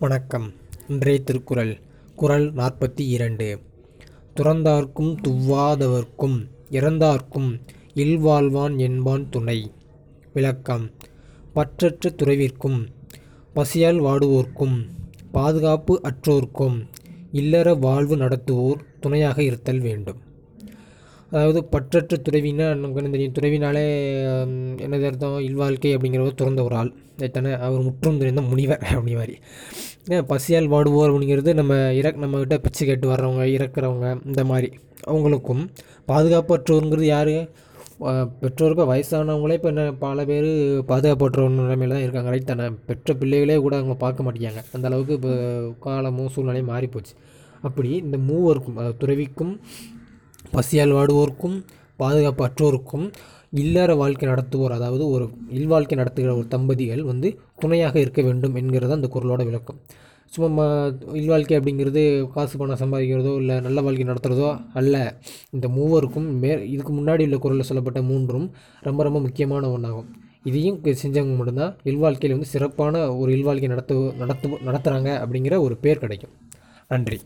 வணக்கம். இன்றைய திருக்குறள் குறள் நாற்பத்தி இரண்டு. துறந்தார்க்கும் துவ்வாதவர்க்கும் இறந்தார்க்கும் இல்வாழ்வான் என்பான் துணை. விளக்கம். பற்றற்ற துறவிற்கும் பசியால் வாடுவோர்க்கும் பாதுகாப்பு அற்றோர்க்கும் இல்லற வாழ்வு நடத்துவோர் துணையாக இருத்தல் வேண்டும். அதாவது பற்றற்ற துறவினா நமக்கு என்ன தெரியும். துறவினாலே என்னது அர்த்தம்? இல்வாழ்க்கை அப்படிங்கிறவர் துறந்த ஒரு ஆள். தானே அவர் முற்றும் தெரிந்த முனிவர் அப்படி மாதிரி. பசியால் வாடுவோர் அப்படிங்கிறது நம்ம இறக் நம்மக்கிட்ட பிச்சை கேட்டு வர்றவங்க இறக்குறவங்க இந்த மாதிரி. அவங்களுக்கும் பாதுகாப்பற்றோருங்கிறது யார்? பெற்றோருக்கு வயசானவங்களே இப்போ என்ன பல பேர் பாதுகாப்பற்ற நிலைமையில் தான் இருக்காங்க. ரைட் தானே பெற்ற பிள்ளைகளே கூட அவங்க பார்க்க மாட்டேங்காங்க அந்த அளவுக்கு இப்போ காலமும் சூழ்நிலையும் மாறிப்போச்சு. அப்படி இந்த மூவருக்கும் துறவிக்கும் பசியால் வாடுவோர்க்கும் பாதுகாப்பற்றோருக்கும் இல்லற வாழ்க்கை நடத்துவோர் அதாவது ஒரு இல்வாழ்க்கை நடத்துகிற ஒரு தம்பதிகள் வந்து துணையாக இருக்க வேண்டும் என்கிறது அந்த குரலோட விளக்கம். சும்மா இல்வாழ்க்கை அப்படிங்கிறது காசு பணம் சம்பாதிக்கிறதோ இல்லை நல்ல வாழ்க்கை நடத்துகிறதோ அல்ல இந்த மூவருக்கும் மே இதுக்கு முன்னாடி உள்ள குரலில் சொல்லப்பட்ட மூன்றும் ரொம்ப ரொம்ப முக்கியமான ஒன்றாகும் இதையும் செஞ்சவங்க மட்டும்தான் இல்வாழ்க்கையில் வந்து சிறப்பான ஒரு இல்வாழ்க்கை நடத்து நடத்து நடத்துகிறாங்க அப்படிங்கிற ஒரு பேர் கிடைக்கும். நன்றி.